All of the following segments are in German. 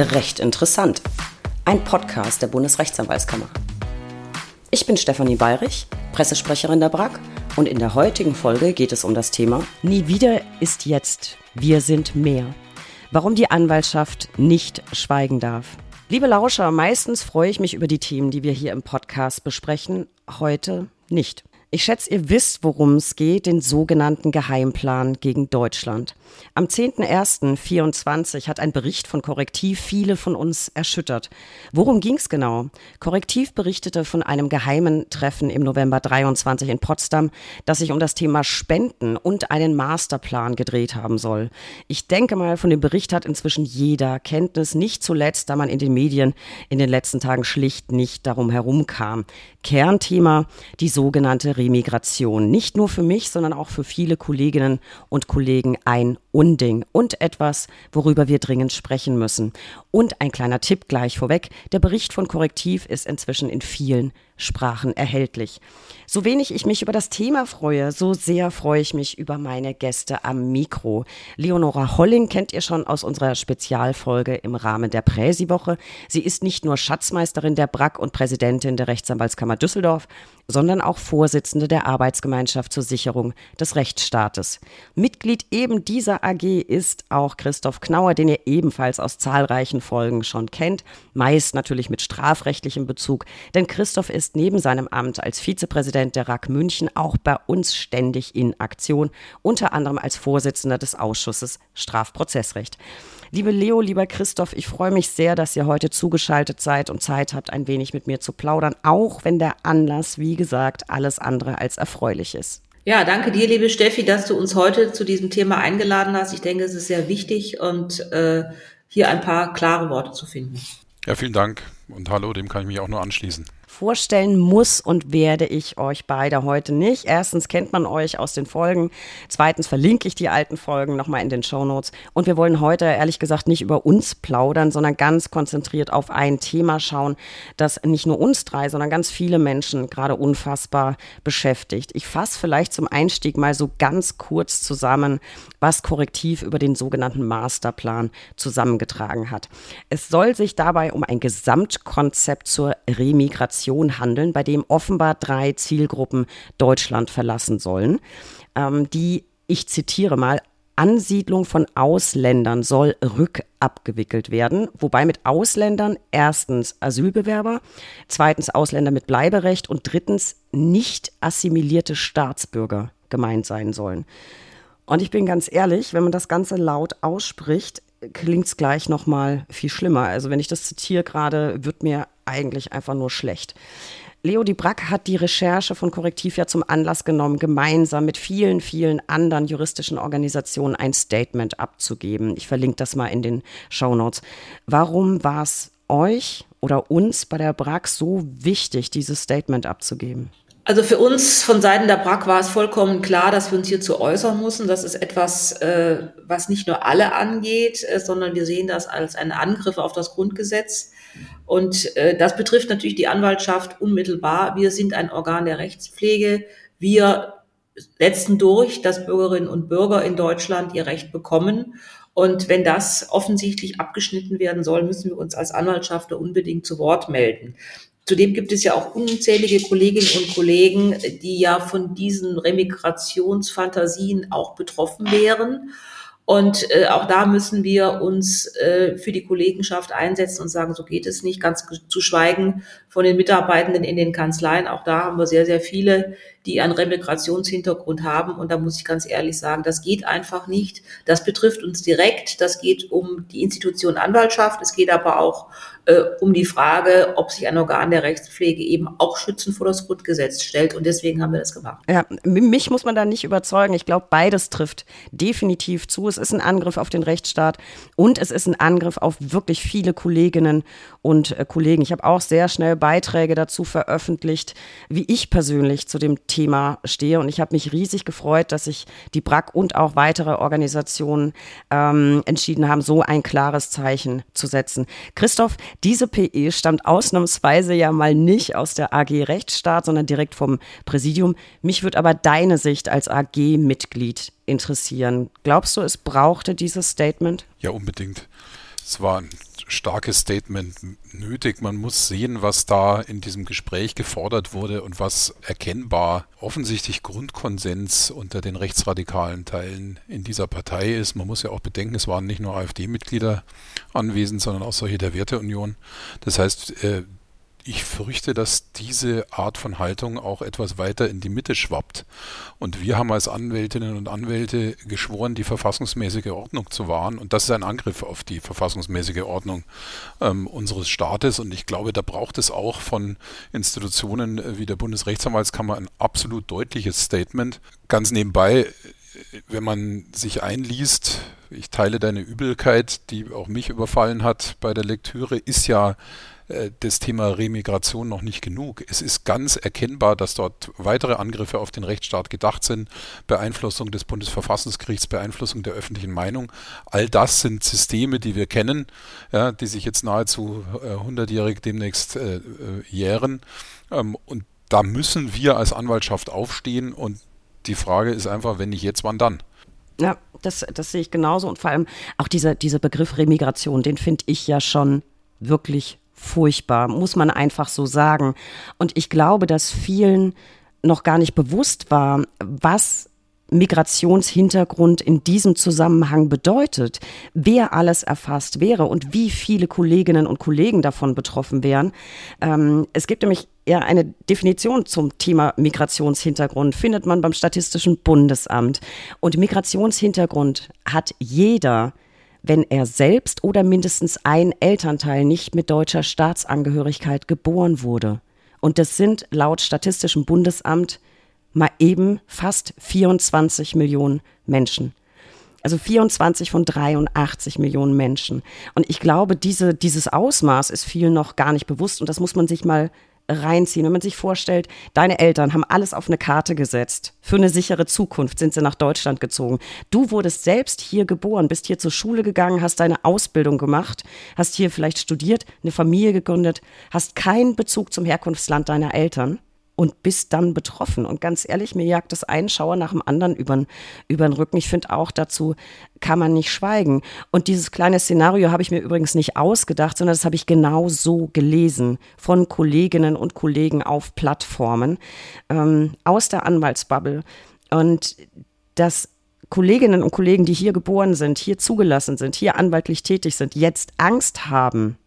Recht interessant. Ein Podcast der Bundesrechtsanwaltskammer. Ich bin Stefanie Bayrich, Pressesprecherin der BRAG und in der heutigen Folge geht es um das Thema Nie wieder ist jetzt. Wir sind mehr. Warum die Anwaltschaft nicht schweigen darf. Liebe Lauscher, meistens freue ich mich über die Themen, die wir hier im Podcast besprechen. Heute nicht. Ich schätze, ihr wisst, worum es geht, den sogenannten Geheimplan gegen Deutschland. Am 10.01.24 hat ein Bericht von Korrektiv viele von uns erschüttert. Worum ging es genau? Korrektiv berichtete von einem geheimen Treffen im November 23 in Potsdam, das sich um das Thema Spenden und einen Masterplan gedreht haben soll. Ich denke mal, von dem Bericht hat inzwischen jeder Kenntnis, nicht zuletzt, da man in den Medien in den letzten Tagen schlicht nicht darum herumkam. Kernthema, die sogenannte Remigration. Nicht nur für mich, sondern auch für viele Kolleginnen und Kollegen ein Unding und etwas, worüber wir dringend sprechen müssen. Und ein kleiner Tipp gleich vorweg, der Bericht von Korrektiv ist inzwischen in vielen Sprachen erhältlich. So wenig ich mich über das Thema freue, so sehr freue ich mich über meine Gäste am Mikro. Leonora Holling kennt ihr schon aus unserer Spezialfolge im Rahmen der Präsi-Woche. Sie ist nicht nur Schatzmeisterin der BRAC und Präsidentin der Rechtsanwaltskammer Düsseldorf, sondern auch Vorsitzende der Arbeitsgemeinschaft zur Sicherung des Rechtsstaates. Mitglied eben dieser AG ist auch Christoph Knauer, den ihr ebenfalls aus zahlreichen Folgen schon kennt, meist natürlich mit strafrechtlichem Bezug, denn Christoph ist neben seinem Amt als Vizepräsident der RAK München auch bei uns ständig in Aktion, unter anderem als Vorsitzender des Ausschusses Strafprozessrecht. Liebe Leo, lieber Christoph, ich freue mich sehr, dass ihr heute zugeschaltet seid und Zeit habt, ein wenig mit mir zu plaudern, auch wenn der Anlass, wie gesagt, alles andere als erfreulich ist. Ja, danke dir, liebe Steffi, dass du uns heute zu diesem Thema eingeladen hast. Ich denke, es ist sehr wichtig und äh, hier ein paar klare Worte zu finden. Ja, vielen Dank und hallo, dem kann ich mich auch nur anschließen. Vorstellen muss und werde ich euch beide heute nicht. Erstens kennt man euch aus den Folgen. Zweitens verlinke ich die alten Folgen nochmal in den Show Notes. Und wir wollen heute ehrlich gesagt nicht über uns plaudern, sondern ganz konzentriert auf ein Thema schauen, das nicht nur uns drei, sondern ganz viele Menschen gerade unfassbar beschäftigt. Ich fasse vielleicht zum Einstieg mal so ganz kurz zusammen, was Korrektiv über den sogenannten Masterplan zusammengetragen hat. Es soll sich dabei um ein Gesamtkonzept zur Remigration handeln, bei dem offenbar drei Zielgruppen Deutschland verlassen sollen, ähm, die, ich zitiere mal, Ansiedlung von Ausländern soll rückabgewickelt werden, wobei mit Ausländern erstens Asylbewerber, zweitens Ausländer mit Bleiberecht und drittens nicht assimilierte Staatsbürger gemeint sein sollen. Und ich bin ganz ehrlich, wenn man das Ganze laut ausspricht, klingt es gleich noch mal viel schlimmer. Also wenn ich das zitiere gerade, wird mir eigentlich einfach nur schlecht. Leo Di Brack hat die Recherche von Korrektiv ja zum Anlass genommen, gemeinsam mit vielen, vielen anderen juristischen Organisationen ein Statement abzugeben. Ich verlinke das mal in den Show Notes. Warum war es euch oder uns bei der Brack so wichtig, dieses Statement abzugeben? Also für uns von Seiten der BRAC war es vollkommen klar, dass wir uns hierzu äußern müssen. Das ist etwas, äh, was nicht nur alle angeht, äh, sondern wir sehen das als einen Angriff auf das Grundgesetz. Und äh, das betrifft natürlich die Anwaltschaft unmittelbar. Wir sind ein Organ der Rechtspflege. Wir setzen durch, dass Bürgerinnen und Bürger in Deutschland ihr Recht bekommen. Und wenn das offensichtlich abgeschnitten werden soll, müssen wir uns als Anwaltschaft unbedingt zu Wort melden. Zudem gibt es ja auch unzählige Kolleginnen und Kollegen, die ja von diesen Remigrationsfantasien auch betroffen wären. Und äh, auch da müssen wir uns äh, für die Kollegenschaft einsetzen und sagen, so geht es nicht, ganz zu schweigen von den Mitarbeitenden in den Kanzleien. Auch da haben wir sehr, sehr viele, die einen Remigrationshintergrund haben. Und da muss ich ganz ehrlich sagen, das geht einfach nicht. Das betrifft uns direkt. Das geht um die Institution Anwaltschaft. Es geht aber auch äh, um die Frage, ob sich ein Organ der Rechtspflege eben auch schützend vor das Grundgesetz stellt. Und deswegen haben wir das gemacht. Ja, mich muss man da nicht überzeugen. Ich glaube, beides trifft definitiv zu. Es ist ein Angriff auf den Rechtsstaat und es ist ein Angriff auf wirklich viele Kolleginnen und äh, Kollegen. Ich habe auch sehr schnell Beiträge dazu veröffentlicht, wie ich persönlich zu dem Thema stehe. Und ich habe mich riesig gefreut, dass sich die BRAC und auch weitere Organisationen ähm, entschieden haben, so ein klares Zeichen zu setzen. Christoph, diese PE stammt ausnahmsweise ja mal nicht aus der AG Rechtsstaat, sondern direkt vom Präsidium. Mich würde aber deine Sicht als AG-Mitglied interessieren. Glaubst du, es brauchte dieses Statement? Ja, unbedingt. Es war ein starkes Statement nötig. Man muss sehen, was da in diesem Gespräch gefordert wurde und was erkennbar offensichtlich Grundkonsens unter den rechtsradikalen Teilen in dieser Partei ist. Man muss ja auch bedenken, es waren nicht nur AfD-Mitglieder anwesend, sondern auch solche der Werteunion. Das heißt, äh, ich fürchte, dass diese Art von Haltung auch etwas weiter in die Mitte schwappt. Und wir haben als Anwältinnen und Anwälte geschworen, die verfassungsmäßige Ordnung zu wahren. Und das ist ein Angriff auf die verfassungsmäßige Ordnung ähm, unseres Staates. Und ich glaube, da braucht es auch von Institutionen wie der Bundesrechtsanwaltskammer ein absolut deutliches Statement. Ganz nebenbei, wenn man sich einliest, ich teile deine Übelkeit, die auch mich überfallen hat bei der Lektüre, ist ja das Thema Remigration noch nicht genug. Es ist ganz erkennbar, dass dort weitere Angriffe auf den Rechtsstaat gedacht sind, Beeinflussung des Bundesverfassungsgerichts, Beeinflussung der öffentlichen Meinung. All das sind Systeme, die wir kennen, ja, die sich jetzt nahezu äh, 100-jährig demnächst äh, äh, jähren. Ähm, und da müssen wir als Anwaltschaft aufstehen und die Frage ist einfach, wenn nicht jetzt, wann dann? Ja, das, das sehe ich genauso. Und vor allem auch dieser, dieser Begriff Remigration, den finde ich ja schon wirklich furchtbar, muss man einfach so sagen. Und ich glaube, dass vielen noch gar nicht bewusst war, was Migrationshintergrund in diesem Zusammenhang bedeutet, wer alles erfasst wäre und wie viele Kolleginnen und Kollegen davon betroffen wären. Ähm, es gibt nämlich ja eine Definition zum Thema Migrationshintergrund, findet man beim Statistischen Bundesamt. Und Migrationshintergrund hat jeder, wenn er selbst oder mindestens ein Elternteil nicht mit deutscher Staatsangehörigkeit geboren wurde. Und das sind laut Statistischem Bundesamt mal eben fast 24 Millionen Menschen. Also 24 von 83 Millionen Menschen. Und ich glaube, diese, dieses Ausmaß ist vielen noch gar nicht bewusst und das muss man sich mal reinziehen. Wenn man sich vorstellt, deine Eltern haben alles auf eine Karte gesetzt. Für eine sichere Zukunft sind sie nach Deutschland gezogen. Du wurdest selbst hier geboren, bist hier zur Schule gegangen, hast deine Ausbildung gemacht, hast hier vielleicht studiert, eine Familie gegründet, hast keinen Bezug zum Herkunftsland deiner Eltern und bist dann betroffen. Und ganz ehrlich, mir jagt das einen Schauer nach dem anderen über den Rücken. Ich finde auch, dazu kann man nicht schweigen. Und dieses kleine Szenario habe ich mir übrigens nicht ausgedacht, sondern das habe ich genau so gelesen von Kolleginnen und Kollegen auf Plattformen ähm, aus der Anwaltsbubble. Und das Kolleginnen und Kollegen, die hier geboren sind, hier zugelassen sind, hier anwaltlich tätig sind, jetzt Angst haben,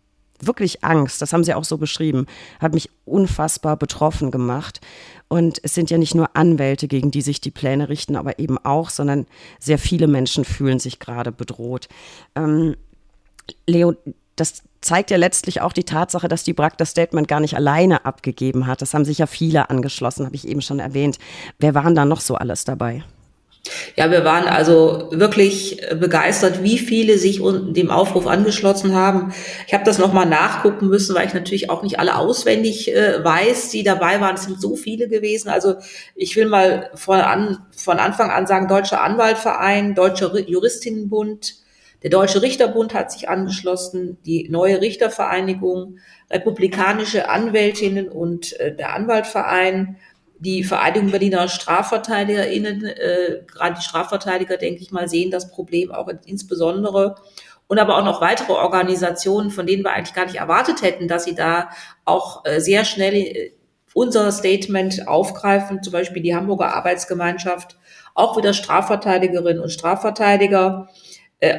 wirklich Angst, das haben sie auch so beschrieben, hat mich unfassbar betroffen gemacht. Und es sind ja nicht nur Anwälte, gegen die sich die Pläne richten, aber eben auch, sondern sehr viele Menschen fühlen sich gerade bedroht. Ähm, Leo, das zeigt ja letztlich auch die Tatsache, dass die BRAC das Statement gar nicht alleine abgegeben hat. Das haben sich ja viele angeschlossen, habe ich eben schon erwähnt. Wer waren da noch so alles dabei? Ja, wir waren also wirklich begeistert, wie viele sich dem Aufruf angeschlossen haben. Ich habe das nochmal nachgucken müssen, weil ich natürlich auch nicht alle auswendig äh, weiß, die dabei waren. Es sind so viele gewesen. Also ich will mal von, an, von Anfang an sagen, Deutscher Anwaltverein, Deutscher Juristinnenbund, der Deutsche Richterbund hat sich angeschlossen, die neue Richtervereinigung, republikanische Anwältinnen und äh, der Anwaltverein, die Vereinigung Berliner StrafverteidigerInnen, äh, gerade die Strafverteidiger, denke ich mal, sehen das Problem auch insbesondere. Und aber auch noch weitere Organisationen, von denen wir eigentlich gar nicht erwartet hätten, dass sie da auch äh, sehr schnell äh, unser Statement aufgreifen, zum Beispiel die Hamburger Arbeitsgemeinschaft, auch wieder Strafverteidigerinnen und Strafverteidiger,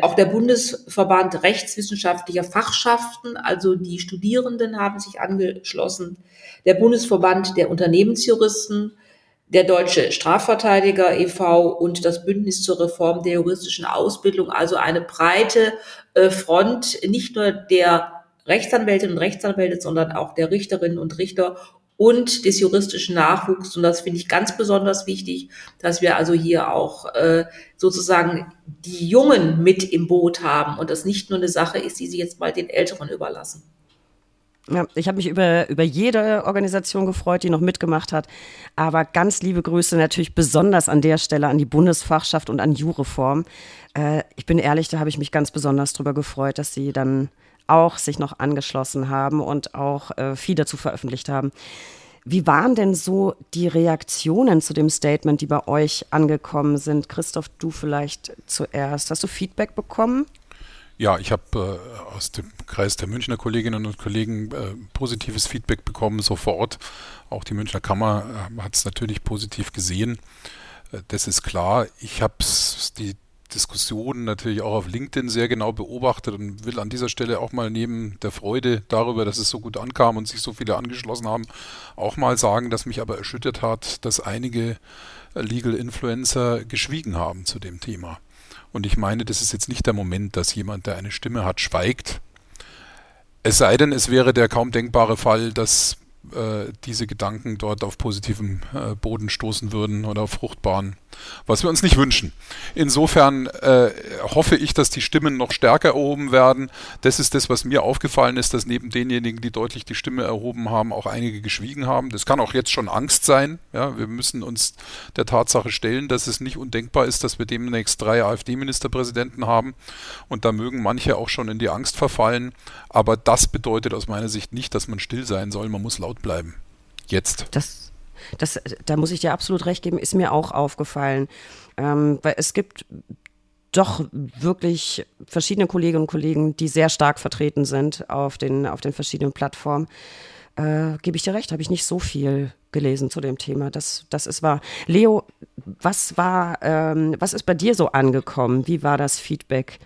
auch der Bundesverband rechtswissenschaftlicher Fachschaften, also die Studierenden haben sich angeschlossen, der Bundesverband der Unternehmensjuristen, der Deutsche Strafverteidiger e.V. und das Bündnis zur Reform der juristischen Ausbildung, also eine breite äh, Front nicht nur der Rechtsanwältinnen und Rechtsanwälte, sondern auch der Richterinnen und Richter und des juristischen Nachwuchs. Und das finde ich ganz besonders wichtig, dass wir also hier auch äh, sozusagen die Jungen mit im Boot haben und das nicht nur eine Sache ist, die sie jetzt mal den Älteren überlassen. Ja, ich habe mich über, über jede Organisation gefreut, die noch mitgemacht hat. Aber ganz liebe Grüße natürlich besonders an der Stelle an die Bundesfachschaft und an Jureform. Äh, ich bin ehrlich, da habe ich mich ganz besonders drüber gefreut, dass sie dann auch sich noch angeschlossen haben und auch äh, viel dazu veröffentlicht haben. Wie waren denn so die Reaktionen zu dem Statement, die bei euch angekommen sind? Christoph, du vielleicht zuerst. Hast du Feedback bekommen? Ja, ich habe äh, aus dem Kreis der Münchner Kolleginnen und Kollegen äh, positives Feedback bekommen, sofort. Auch die Münchner Kammer äh, hat es natürlich positiv gesehen. Äh, das ist klar. Ich habe die Diskussion natürlich auch auf LinkedIn sehr genau beobachtet und will an dieser Stelle auch mal neben der Freude darüber, dass es so gut ankam und sich so viele angeschlossen haben, auch mal sagen, dass mich aber erschüttert hat, dass einige Legal Influencer geschwiegen haben zu dem Thema. Und ich meine, das ist jetzt nicht der Moment, dass jemand, der eine Stimme hat, schweigt. Es sei denn, es wäre der kaum denkbare Fall, dass äh, diese Gedanken dort auf positivem äh, Boden stoßen würden oder auf fruchtbaren was wir uns nicht wünschen. Insofern äh, hoffe ich, dass die Stimmen noch stärker erhoben werden. Das ist das, was mir aufgefallen ist, dass neben denjenigen, die deutlich die Stimme erhoben haben, auch einige geschwiegen haben. Das kann auch jetzt schon Angst sein. Ja, wir müssen uns der Tatsache stellen, dass es nicht undenkbar ist, dass wir demnächst drei AfD-Ministerpräsidenten haben. Und da mögen manche auch schon in die Angst verfallen. Aber das bedeutet aus meiner Sicht nicht, dass man still sein soll. Man muss laut bleiben. Jetzt. Das das, da muss ich dir absolut recht geben, ist mir auch aufgefallen. Ähm, weil es gibt doch wirklich verschiedene Kolleginnen und Kollegen, die sehr stark vertreten sind auf den, auf den verschiedenen Plattformen. Äh, Gebe ich dir recht, habe ich nicht so viel gelesen zu dem Thema. Das, das ist wahr. Leo, was war, ähm, was ist bei dir so angekommen? Wie war das Feedback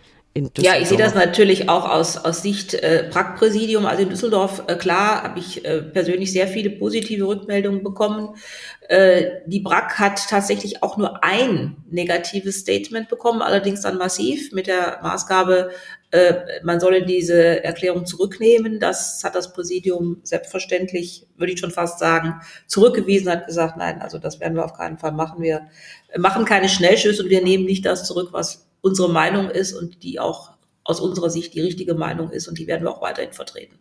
ja, ich sehe das natürlich auch aus, aus Sicht äh, Prack-Präsidium. Also in Düsseldorf, äh, klar, habe ich äh, persönlich sehr viele positive Rückmeldungen bekommen. Äh, die Brack hat tatsächlich auch nur ein negatives Statement bekommen, allerdings dann massiv mit der Maßgabe, äh, man solle diese Erklärung zurücknehmen. Das hat das Präsidium selbstverständlich, würde ich schon fast sagen, zurückgewiesen, hat gesagt, nein, also das werden wir auf keinen Fall machen. Wir machen keine Schnellschüsse und wir nehmen nicht das zurück, was unsere Meinung ist und die auch aus unserer Sicht die richtige Meinung ist und die werden wir auch weiterhin vertreten.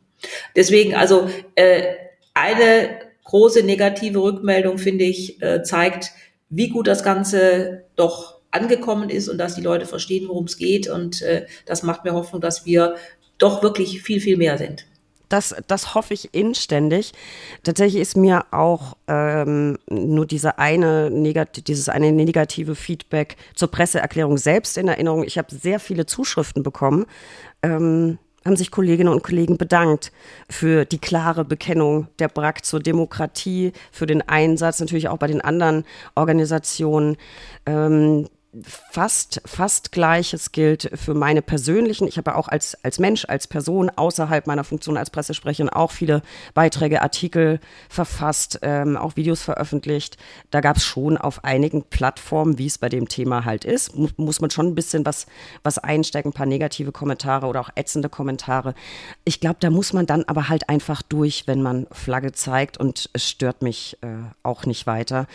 Deswegen also äh, eine große negative Rückmeldung, finde ich, äh, zeigt, wie gut das Ganze doch angekommen ist und dass die Leute verstehen, worum es geht. Und äh, das macht mir Hoffnung, dass wir doch wirklich viel, viel mehr sind. Das, das hoffe ich inständig. Tatsächlich ist mir auch ähm, nur diese eine dieses eine negative Feedback zur Presseerklärung selbst in Erinnerung. Ich habe sehr viele Zuschriften bekommen. Ähm, haben sich Kolleginnen und Kollegen bedankt für die klare Bekennung der BRAC zur Demokratie, für den Einsatz natürlich auch bei den anderen Organisationen. Ähm, fast, fast Gleiches gilt für meine persönlichen. Ich habe auch als, als Mensch, als Person außerhalb meiner Funktion als Pressesprecherin auch viele Beiträge, Artikel verfasst, ähm, auch Videos veröffentlicht. Da gab es schon auf einigen Plattformen, wie es bei dem Thema halt ist, mu muss man schon ein bisschen was, was einstecken, ein paar negative Kommentare oder auch ätzende Kommentare. Ich glaube, da muss man dann aber halt einfach durch, wenn man Flagge zeigt und es stört mich äh, auch nicht weiter.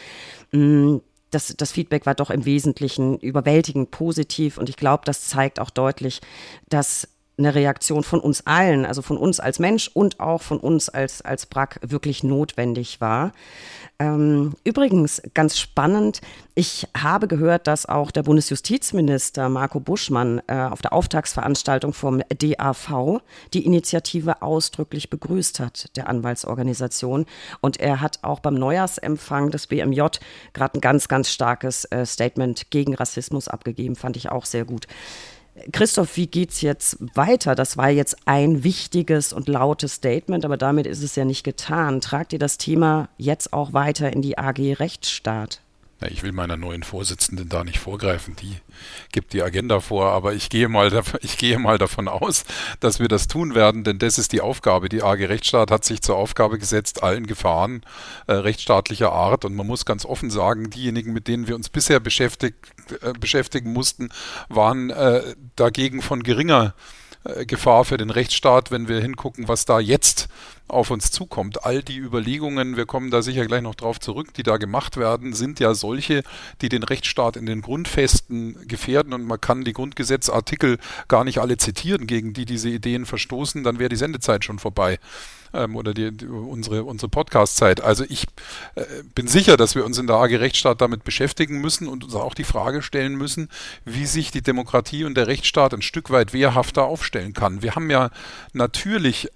Mm, das, das Feedback war doch im Wesentlichen überwältigend positiv und ich glaube, das zeigt auch deutlich, dass eine Reaktion von uns allen, also von uns als Mensch und auch von uns als, als BRAC wirklich notwendig war. Ähm, übrigens, ganz spannend, ich habe gehört, dass auch der Bundesjustizminister Marco Buschmann äh, auf der Auftragsveranstaltung vom DAV die Initiative ausdrücklich begrüßt hat, der Anwaltsorganisation. Und er hat auch beim Neujahrsempfang des BMJ gerade ein ganz, ganz starkes äh, Statement gegen Rassismus abgegeben, fand ich auch sehr gut. Christoph, wie geht's jetzt weiter? Das war jetzt ein wichtiges und lautes Statement, aber damit ist es ja nicht getan. Tragt ihr das Thema jetzt auch weiter in die AG Rechtsstaat? Ich will meiner neuen Vorsitzenden da nicht vorgreifen, die gibt die Agenda vor, aber ich gehe mal, ich gehe mal davon aus, dass wir das tun werden, denn das ist die Aufgabe. Die AG Rechtsstaat hat sich zur Aufgabe gesetzt, allen Gefahren äh, rechtsstaatlicher Art und man muss ganz offen sagen, diejenigen, mit denen wir uns bisher beschäftigt, äh, beschäftigen mussten, waren äh, dagegen von geringer äh, Gefahr für den Rechtsstaat, wenn wir hingucken, was da jetzt auf uns zukommt. All die Überlegungen, wir kommen da sicher gleich noch drauf zurück, die da gemacht werden, sind ja solche, die den Rechtsstaat in den Grundfesten gefährden und man kann die Grundgesetzartikel gar nicht alle zitieren, gegen die diese Ideen verstoßen, dann wäre die Sendezeit schon vorbei ähm, oder die, die, unsere, unsere Podcast-Zeit. Also ich äh, bin sicher, dass wir uns in der AG Rechtsstaat damit beschäftigen müssen und uns auch die Frage stellen müssen, wie sich die Demokratie und der Rechtsstaat ein Stück weit wehrhafter aufstellen kann. Wir haben ja natürlich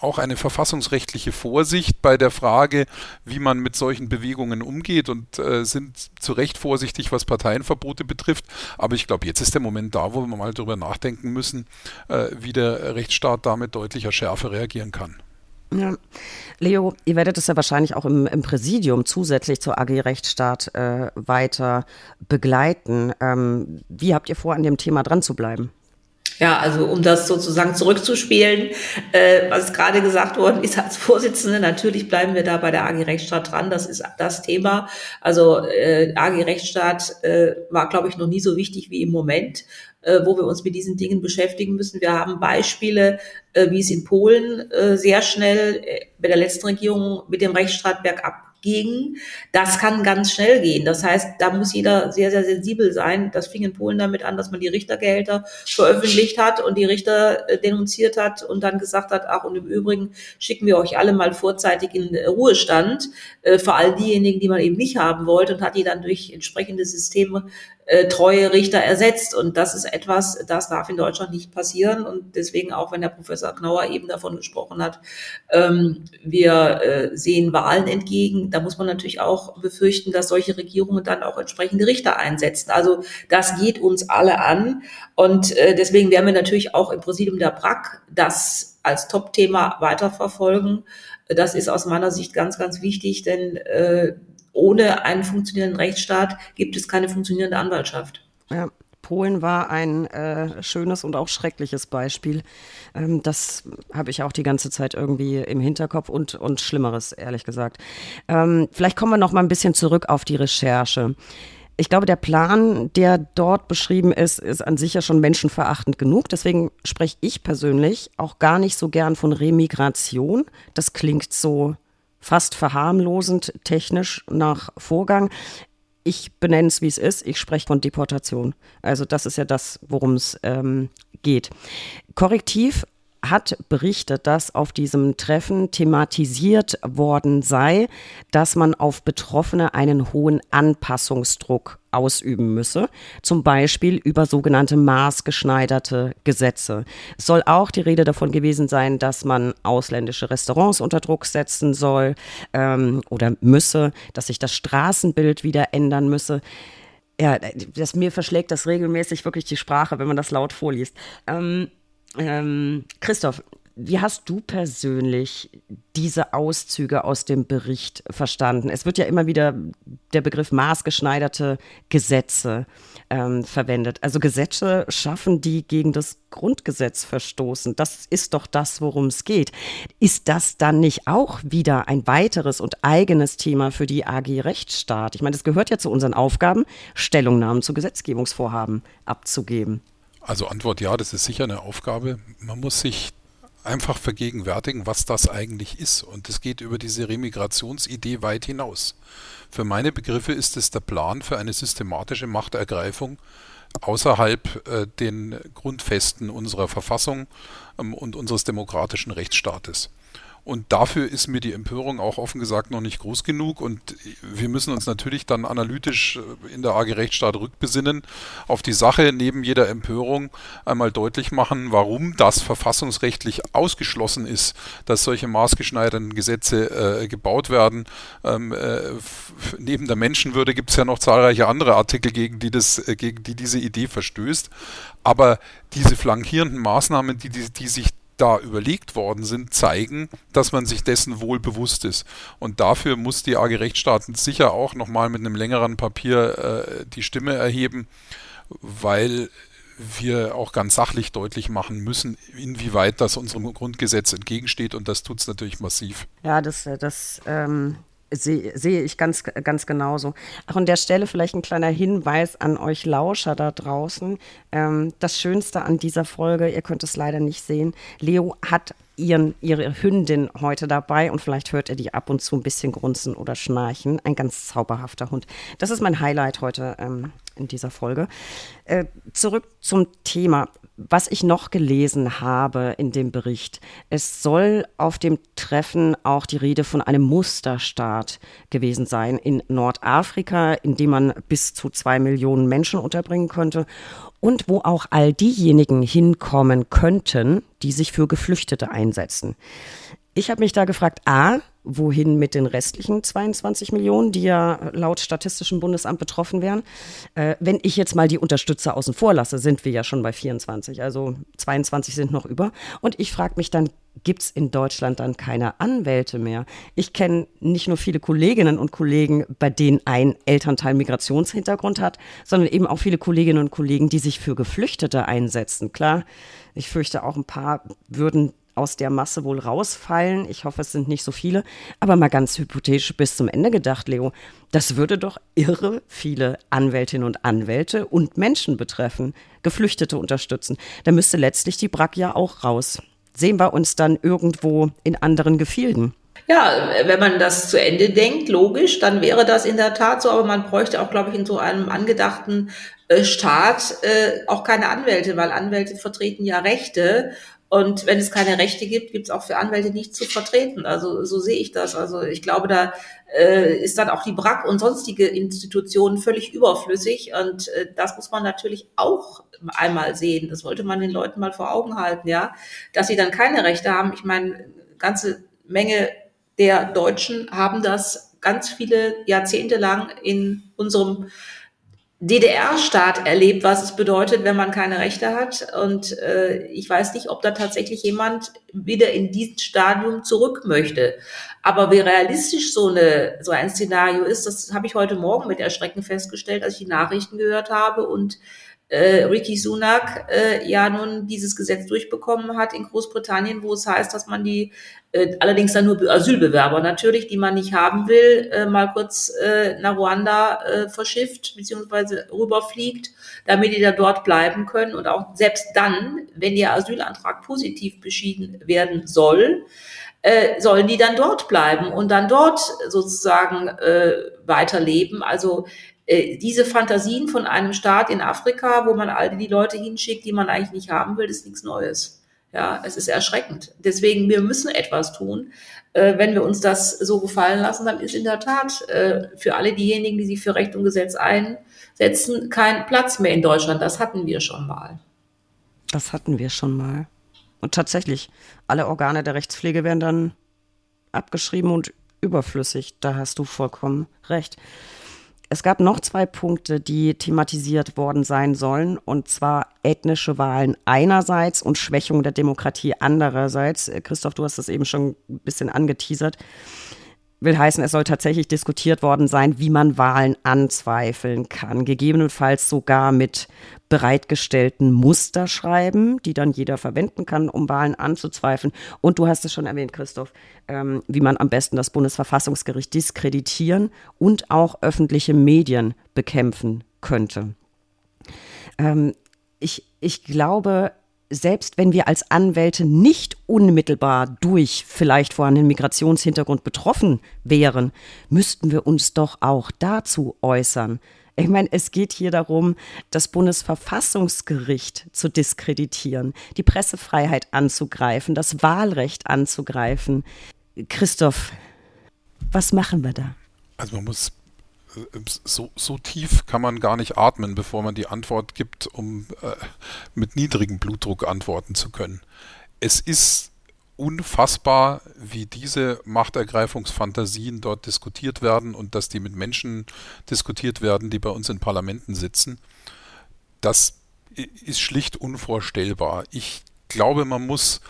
auch eine verfassungsrechtliche Vorsicht bei der Frage, wie man mit solchen Bewegungen umgeht und äh, sind zu Recht vorsichtig, was Parteienverbote betrifft. Aber ich glaube, jetzt ist der Moment da, wo wir mal darüber nachdenken müssen, äh, wie der Rechtsstaat damit deutlicher schärfer reagieren kann. Ja. Leo, ihr werdet es ja wahrscheinlich auch im, im Präsidium zusätzlich zur AG Rechtsstaat äh, weiter begleiten. Ähm, wie habt ihr vor, an dem Thema dran zu bleiben? Ja, also um das sozusagen zurückzuspielen, äh, was gerade gesagt worden ist als Vorsitzende, natürlich bleiben wir da bei der AG Rechtsstaat dran. Das ist das Thema. Also äh, AG Rechtsstaat äh, war, glaube ich, noch nie so wichtig wie im Moment, äh, wo wir uns mit diesen Dingen beschäftigen müssen. Wir haben Beispiele, äh, wie es in Polen äh, sehr schnell äh, bei der letzten Regierung mit dem Rechtsstaat bergab gegen. Das kann ganz schnell gehen. Das heißt, da muss jeder sehr, sehr sensibel sein. Das fing in Polen damit an, dass man die Richtergehälter veröffentlicht hat und die Richter äh, denunziert hat und dann gesagt hat, ach, und im Übrigen schicken wir euch alle mal vorzeitig in Ruhestand, äh, vor allem diejenigen, die man eben nicht haben wollte und hat die dann durch entsprechende Systeme äh, treue Richter ersetzt. Und das ist etwas, das darf in Deutschland nicht passieren. Und deswegen auch, wenn der Professor Knauer eben davon gesprochen hat, ähm, wir äh, sehen Wahlen entgegen, da muss man natürlich auch befürchten, dass solche Regierungen dann auch entsprechende Richter einsetzen. Also das geht uns alle an. Und äh, deswegen werden wir natürlich auch im Präsidium der BRAC das als Top-Thema weiterverfolgen. Das ist aus meiner Sicht ganz, ganz wichtig, denn äh, ohne einen funktionierenden Rechtsstaat gibt es keine funktionierende Anwaltschaft. Ja. Polen war ein äh, schönes und auch schreckliches Beispiel. Ähm, das habe ich auch die ganze Zeit irgendwie im Hinterkopf und, und Schlimmeres, ehrlich gesagt. Ähm, vielleicht kommen wir noch mal ein bisschen zurück auf die Recherche. Ich glaube, der Plan, der dort beschrieben ist, ist an sich ja schon menschenverachtend genug. Deswegen spreche ich persönlich auch gar nicht so gern von Remigration. Das klingt so fast verharmlosend technisch nach Vorgang. Ich benenne es, wie es ist. Ich spreche von Deportation. Also das ist ja das, worum es ähm, geht. Korrektiv hat berichtet, dass auf diesem Treffen thematisiert worden sei, dass man auf Betroffene einen hohen Anpassungsdruck ausüben müsse, zum Beispiel über sogenannte maßgeschneiderte Gesetze. Es soll auch die Rede davon gewesen sein, dass man ausländische Restaurants unter Druck setzen soll ähm, oder müsse, dass sich das Straßenbild wieder ändern müsse. Ja, das mir verschlägt das regelmäßig wirklich die Sprache, wenn man das laut vorliest. Ähm, ähm, Christoph, wie hast du persönlich diese Auszüge aus dem Bericht verstanden? Es wird ja immer wieder der Begriff maßgeschneiderte Gesetze ähm, verwendet. Also Gesetze schaffen, die gegen das Grundgesetz verstoßen. Das ist doch das, worum es geht. Ist das dann nicht auch wieder ein weiteres und eigenes Thema für die AG Rechtsstaat? Ich meine, das gehört ja zu unseren Aufgaben, Stellungnahmen zu Gesetzgebungsvorhaben abzugeben. Also Antwort ja, das ist sicher eine Aufgabe. Man muss sich einfach vergegenwärtigen, was das eigentlich ist. Und es geht über diese Remigrationsidee weit hinaus. Für meine Begriffe ist es der Plan für eine systematische Machtergreifung außerhalb äh, den Grundfesten unserer Verfassung ähm, und unseres demokratischen Rechtsstaates. Und dafür ist mir die Empörung auch offen gesagt noch nicht groß genug. Und wir müssen uns natürlich dann analytisch äh, in der AG Rechtsstaat rückbesinnen auf die Sache neben jeder Empörung einmal deutlich machen, warum das verfassungsrechtlich ausgeschlossen ist, dass solche maßgeschneiderten Gesetze äh, gebaut werden. Ähm, äh, neben der Menschenwürde gibt es ja noch zahlreiche andere Artikel, gegen die, das, äh, gegen die diese Idee verstößt. Aber diese flankierenden Maßnahmen, die, die, die sich da überlegt worden sind, zeigen, dass man sich dessen wohl bewusst ist. Und dafür muss die AG Rechtsstaaten sicher auch nochmal mit einem längeren Papier äh, die Stimme erheben, weil wir auch ganz sachlich deutlich machen müssen, inwieweit das unserem Grundgesetz entgegensteht. Und das tut es natürlich massiv. Ja, das, äh, das ähm, sehe seh ich ganz, ganz genauso. Auch an der Stelle vielleicht ein kleiner Hinweis an euch Lauscher da draußen. Ähm, das Schönste an dieser Folge, ihr könnt es leider nicht sehen, Leo hat ihren, ihre Hündin heute dabei und vielleicht hört ihr die ab und zu ein bisschen grunzen oder schnarchen. Ein ganz zauberhafter Hund. Das ist mein Highlight heute ähm, in dieser Folge. Äh, zurück zum Thema was ich noch gelesen habe in dem Bericht, es soll auf dem Treffen auch die Rede von einem Musterstaat gewesen sein in Nordafrika, in dem man bis zu zwei Millionen Menschen unterbringen könnte. und wo auch all diejenigen hinkommen könnten, die sich für Geflüchtete einsetzen. Ich habe mich da gefragt, a, wohin mit den restlichen 22 Millionen, die ja laut Statistischem Bundesamt betroffen wären. Äh, wenn ich jetzt mal die Unterstützer außen vor lasse, sind wir ja schon bei 24, also 22 sind noch über. Und ich frage mich dann, gibt es in Deutschland dann keine Anwälte mehr? Ich kenne nicht nur viele Kolleginnen und Kollegen, bei denen ein Elternteil Migrationshintergrund hat, sondern eben auch viele Kolleginnen und Kollegen, die sich für Geflüchtete einsetzen. Klar, ich fürchte auch ein paar würden aus der Masse wohl rausfallen. Ich hoffe, es sind nicht so viele. Aber mal ganz hypothetisch bis zum Ende gedacht, Leo, das würde doch irre viele Anwältinnen und Anwälte und Menschen betreffen, Geflüchtete unterstützen. Da müsste letztlich die BRAC ja auch raus. Sehen wir uns dann irgendwo in anderen Gefilden. Ja, wenn man das zu Ende denkt, logisch, dann wäre das in der Tat so, aber man bräuchte auch, glaube ich, in so einem angedachten äh, Staat äh, auch keine Anwälte, weil Anwälte vertreten ja Rechte und wenn es keine Rechte gibt, gibt es auch für Anwälte nichts zu vertreten. Also so sehe ich das. Also ich glaube, da äh, ist dann auch die BRAC und sonstige Institutionen völlig überflüssig. Und äh, das muss man natürlich auch einmal sehen. Das wollte man den Leuten mal vor Augen halten, ja, dass sie dann keine Rechte haben. Ich meine, ganze Menge der Deutschen haben das ganz viele Jahrzehnte lang in unserem DDR-Staat erlebt, was es bedeutet, wenn man keine Rechte hat. Und äh, ich weiß nicht, ob da tatsächlich jemand wieder in dieses Stadium zurück möchte. Aber wie realistisch so, eine, so ein Szenario ist, das habe ich heute Morgen mit Erschrecken festgestellt, als ich die Nachrichten gehört habe und äh, Ricky Sunak äh, ja nun dieses Gesetz durchbekommen hat in Großbritannien, wo es heißt, dass man die äh, allerdings dann nur Asylbewerber natürlich, die man nicht haben will, äh, mal kurz äh, nach Ruanda äh, verschifft beziehungsweise rüberfliegt, damit die da dort bleiben können und auch selbst dann, wenn ihr Asylantrag positiv beschieden werden soll, äh, sollen die dann dort bleiben und dann dort sozusagen äh, weiterleben. Also diese Fantasien von einem Staat in Afrika, wo man all die Leute hinschickt, die man eigentlich nicht haben will, ist nichts Neues. Ja, es ist erschreckend. Deswegen, wir müssen etwas tun. Äh, wenn wir uns das so gefallen lassen, dann ist in der Tat äh, für alle diejenigen, die sich für Recht und Gesetz einsetzen, kein Platz mehr in Deutschland. Das hatten wir schon mal. Das hatten wir schon mal. Und tatsächlich, alle Organe der Rechtspflege werden dann abgeschrieben und überflüssig. Da hast du vollkommen recht. Es gab noch zwei Punkte, die thematisiert worden sein sollen, und zwar ethnische Wahlen einerseits und Schwächung der Demokratie andererseits. Christoph, du hast das eben schon ein bisschen angeteasert will heißen, es soll tatsächlich diskutiert worden sein, wie man Wahlen anzweifeln kann. Gegebenenfalls sogar mit bereitgestellten Musterschreiben, die dann jeder verwenden kann, um Wahlen anzuzweifeln. Und du hast es schon erwähnt, Christoph, ähm, wie man am besten das Bundesverfassungsgericht diskreditieren und auch öffentliche Medien bekämpfen könnte. Ähm, ich, ich glaube, selbst wenn wir als Anwälte nicht unmittelbar durch vielleicht vorhandenen Migrationshintergrund betroffen wären, müssten wir uns doch auch dazu äußern. Ich meine, es geht hier darum, das Bundesverfassungsgericht zu diskreditieren, die Pressefreiheit anzugreifen, das Wahlrecht anzugreifen. Christoph, was machen wir da? Also man muss so, so tief kann man gar nicht atmen, bevor man die Antwort gibt, um äh, mit niedrigem Blutdruck antworten zu können. Es ist unfassbar, wie diese Machtergreifungsfantasien dort diskutiert werden und dass die mit Menschen diskutiert werden, die bei uns in Parlamenten sitzen. Das ist schlicht unvorstellbar. Ich glaube, man muss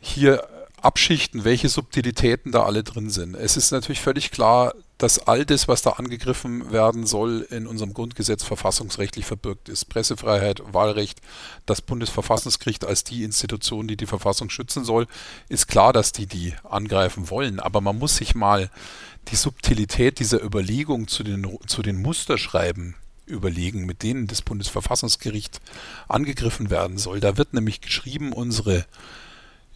hier abschichten, welche Subtilitäten da alle drin sind. Es ist natürlich völlig klar, dass all das, was da angegriffen werden soll, in unserem Grundgesetz verfassungsrechtlich verbirgt ist. Pressefreiheit, Wahlrecht, das Bundesverfassungsgericht als die Institution, die die Verfassung schützen soll, ist klar, dass die die angreifen wollen. Aber man muss sich mal die Subtilität dieser Überlegung zu den, zu den Musterschreiben überlegen, mit denen das Bundesverfassungsgericht angegriffen werden soll. Da wird nämlich geschrieben, unsere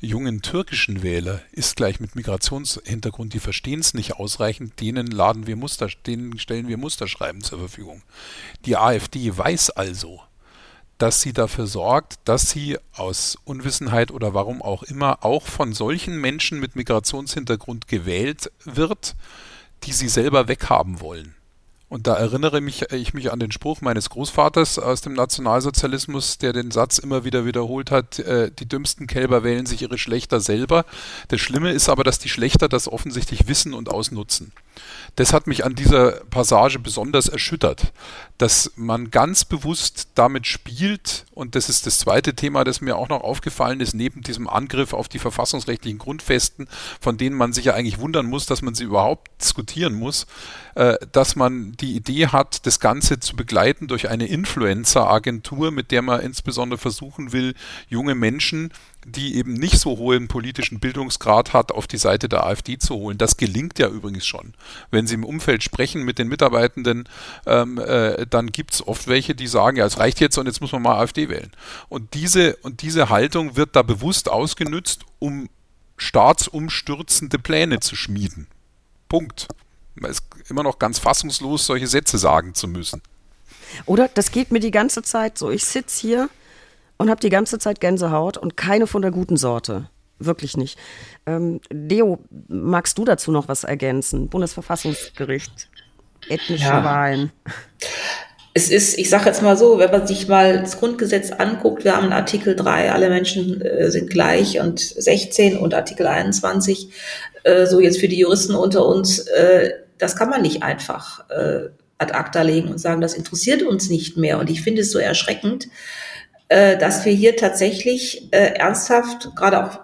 jungen türkischen Wähler ist gleich mit Migrationshintergrund, die verstehen es nicht ausreichend, denen laden wir Muster, denen stellen wir Musterschreiben zur Verfügung. Die AfD weiß also, dass sie dafür sorgt, dass sie aus Unwissenheit oder warum auch immer auch von solchen Menschen mit Migrationshintergrund gewählt wird, die sie selber weghaben wollen. Und da erinnere mich, ich mich an den Spruch meines Großvaters aus dem Nationalsozialismus, der den Satz immer wieder wiederholt hat, äh, die dümmsten Kälber wählen sich ihre Schlechter selber. Das Schlimme ist aber, dass die Schlechter das offensichtlich wissen und ausnutzen. Das hat mich an dieser Passage besonders erschüttert, dass man ganz bewusst damit spielt, und das ist das zweite Thema, das mir auch noch aufgefallen ist, neben diesem Angriff auf die verfassungsrechtlichen Grundfesten, von denen man sich ja eigentlich wundern muss, dass man sie überhaupt diskutieren muss, äh, dass man die Idee hat, das Ganze zu begleiten durch eine Influencer-Agentur, mit der man insbesondere versuchen will, junge Menschen die eben nicht so hohen politischen Bildungsgrad hat, auf die Seite der AfD zu holen. Das gelingt ja übrigens schon. Wenn Sie im Umfeld sprechen mit den Mitarbeitenden, ähm, äh, dann gibt es oft welche, die sagen, ja, es reicht jetzt und jetzt muss man mal AfD wählen. Und diese, und diese Haltung wird da bewusst ausgenützt, um staatsumstürzende Pläne zu schmieden. Punkt. Man ist immer noch ganz fassungslos, solche Sätze sagen zu müssen. Oder das geht mir die ganze Zeit so. Ich sitze hier und habe die ganze Zeit Gänsehaut und keine von der guten Sorte. Wirklich nicht. Ähm, Leo, magst du dazu noch was ergänzen? Bundesverfassungsgericht, ethnische ja. Wahlen. Es ist, ich sage jetzt mal so, wenn man sich mal das Grundgesetz anguckt, wir haben Artikel 3, alle Menschen äh, sind gleich und 16 und Artikel 21, äh, so jetzt für die Juristen unter uns, äh, das kann man nicht einfach äh, ad acta legen und sagen, das interessiert uns nicht mehr. Und ich finde es so erschreckend, äh, dass wir hier tatsächlich äh, ernsthaft, gerade auch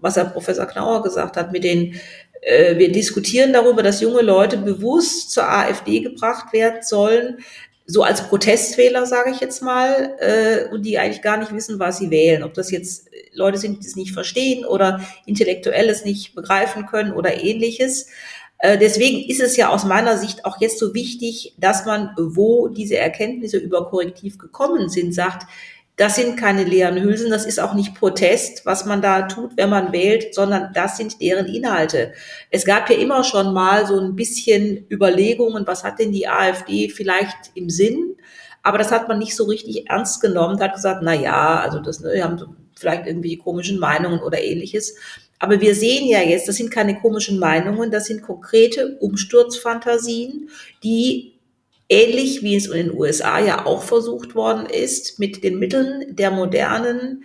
was Herr Professor Knauer gesagt hat, mit den äh, wir diskutieren darüber, dass junge Leute bewusst zur AfD gebracht werden sollen, so als Protestwähler, sage ich jetzt mal, äh, und die eigentlich gar nicht wissen, was sie wählen. Ob das jetzt Leute sind, die es nicht verstehen oder intellektuelles nicht begreifen können oder ähnliches. Äh, deswegen ist es ja aus meiner Sicht auch jetzt so wichtig, dass man, wo diese Erkenntnisse über Korrektiv gekommen sind, sagt, das sind keine leeren Hülsen, das ist auch nicht Protest, was man da tut, wenn man wählt, sondern das sind deren Inhalte. Es gab ja immer schon mal so ein bisschen Überlegungen, was hat denn die AfD vielleicht im Sinn? Aber das hat man nicht so richtig ernst genommen, hat gesagt, na ja, also das, ne, wir haben vielleicht irgendwie komischen Meinungen oder ähnliches. Aber wir sehen ja jetzt, das sind keine komischen Meinungen, das sind konkrete Umsturzfantasien, die ähnlich wie es in den USA ja auch versucht worden ist, mit den Mitteln der modernen